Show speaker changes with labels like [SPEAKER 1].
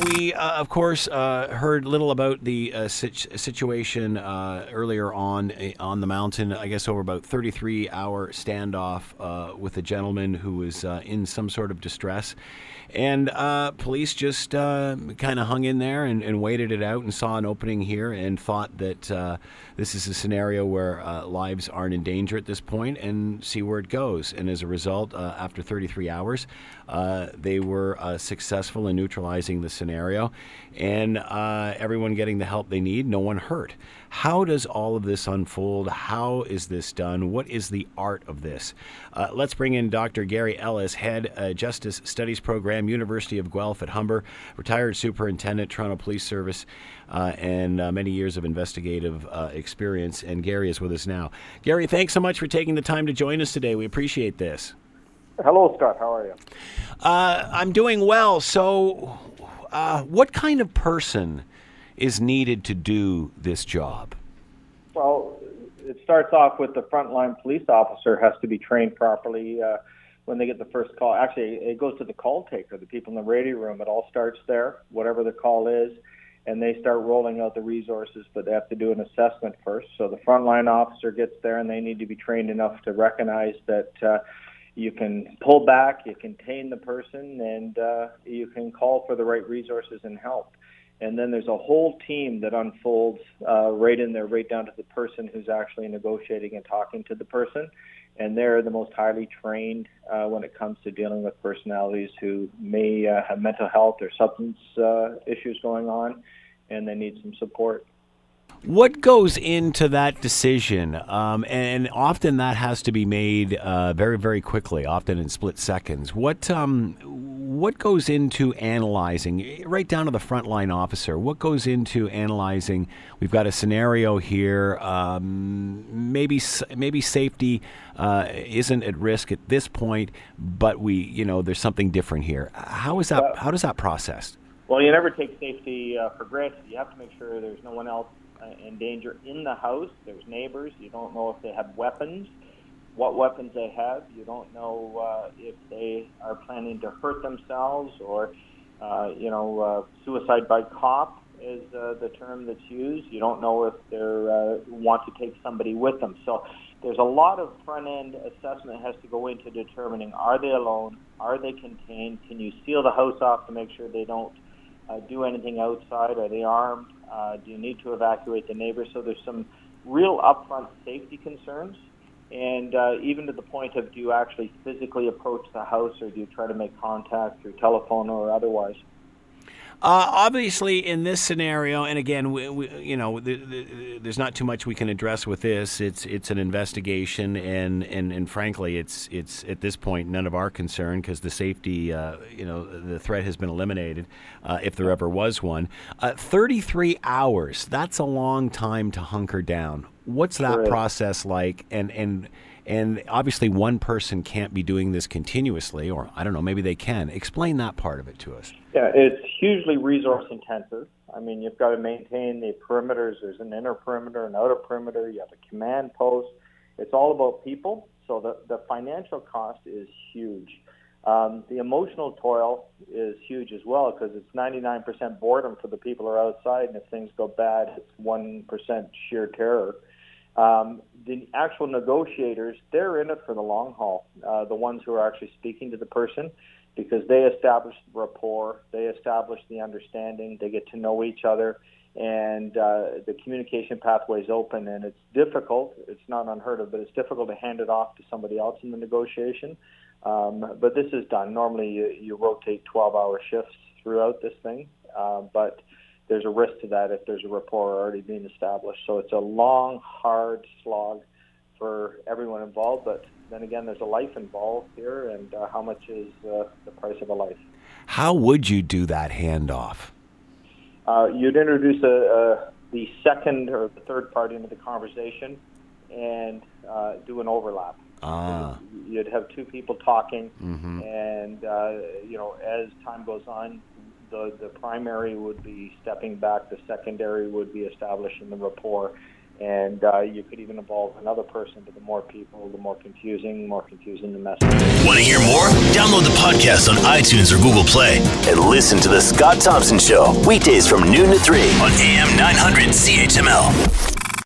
[SPEAKER 1] We, uh, of course, uh, heard little about the uh, sit- situation uh, earlier on uh, on the mountain. I guess over about 33 hour standoff uh, with a gentleman who was uh, in some sort of distress. And police just kind of hung in there and, and waited it out and saw an opening here and thought that this is a scenario where lives aren't in danger at this point and see where it goes. And as a result, after 33 hours, they were successful in neutralizing the scenario and uh, everyone getting the help they need, no one hurt. How does all of this unfold? How is this done? What is the art of this? Uh, let's bring in Dr. Gary Ellis, Head uh, Justice Studies Program, University of Guelph at Humber, retired superintendent, Toronto Police Service, uh, and uh, many years of investigative uh, experience. And Gary is with us now. Gary, thanks so much for taking the time to join us today. We appreciate this.
[SPEAKER 2] Hello, Scott. How are you?
[SPEAKER 1] Uh, I'm doing well. So, uh, what kind of person is needed to do this job?
[SPEAKER 2] Well, it starts off with the frontline police officer has to be trained properly uh, when they get the first call. Actually, it goes to the call taker, the people in the radio room. It all starts there, whatever the call is, and they start rolling out the resources, but they have to do an assessment first. So the frontline officer gets there, and they need to be trained enough to recognize that. Uh, you can pull back, you can contain the person, and uh, you can call for the right resources and help. And then there's a whole team that unfolds uh, right in there, right down to the person who's actually negotiating and talking to the person. And they're the most highly trained uh, when it comes to dealing with personalities who may uh, have mental health or substance uh, issues going on, and they need some support.
[SPEAKER 1] What goes into that decision? Um, and often that has to be made uh, very, very quickly, often in split seconds. What um, what goes into analyzing, right down to the frontline officer? What goes into analyzing? We've got a scenario here. Um, maybe maybe safety uh, isn't at risk at this point, but we, you know, there's something different here. How is that? How does that process?
[SPEAKER 2] Well, you never take safety uh, for granted. You have to make sure there's no one else in danger in the house. There's neighbors. You don't know if they have weapons, what weapons they have. You don't know uh, if they are planning to hurt themselves or, uh, you know, uh, suicide by cop is uh, the term that's used. You don't know if they uh, want to take somebody with them. So there's a lot of front end assessment has to go into determining are they alone, are they contained, can you seal the house off to make sure they don't uh, do anything outside, are they armed, uh, do you need to evacuate the neighbors? So there's some real upfront safety concerns, and uh, even to the point of do you actually physically approach the house or do you try to make contact through telephone or otherwise?
[SPEAKER 1] Uh, obviously, in this scenario, and again, we, we, you know, the, the, there's not too much we can address with this. It's it's an investigation, and, and, and frankly, it's it's at this point none of our concern because the safety, uh, you know, the threat has been eliminated, uh, if there ever was one. Uh, 33 hours. That's a long time to hunker down. What's that process like? And and and obviously, one person can't be doing this continuously, or I don't know, maybe they can. Explain that part of it to us.
[SPEAKER 2] Yeah, it's hugely resource intensive. I mean, you've got to maintain the perimeters. There's an inner perimeter, an outer perimeter. You have a command post. It's all about people. So the, the financial cost is huge. Um, the emotional toil is huge as well because it's 99% boredom for the people who are outside, and if things go bad, it's 1% sheer terror. Um, the actual negotiators, they're in it for the long haul. Uh, the ones who are actually speaking to the person, because they establish the rapport, they establish the understanding, they get to know each other, and uh, the communication pathway is open. And it's difficult. It's not unheard of, but it's difficult to hand it off to somebody else in the negotiation. Um, but this is done. Normally, you, you rotate 12-hour shifts throughout this thing, uh, but there's a risk to that if there's a rapport already being established. So it's a long, hard slog for everyone involved. But then again, there's a life involved here, and uh, how much is uh, the price of a life?
[SPEAKER 1] How would you do that handoff?
[SPEAKER 2] Uh, you'd introduce a, a, the second or the third party into the conversation and uh, do an overlap.
[SPEAKER 1] Ah.
[SPEAKER 2] You'd have two people talking,
[SPEAKER 1] mm-hmm.
[SPEAKER 2] and uh, you know, as time goes on, the, the primary would be stepping back, the secondary would be establishing the rapport, and uh, you could even involve another person. But the more people, the more confusing, more confusing the message.
[SPEAKER 3] Want to hear more? Download the podcast on iTunes or Google Play and listen to the Scott Thompson Show weekdays from noon to three on AM 900 CHML.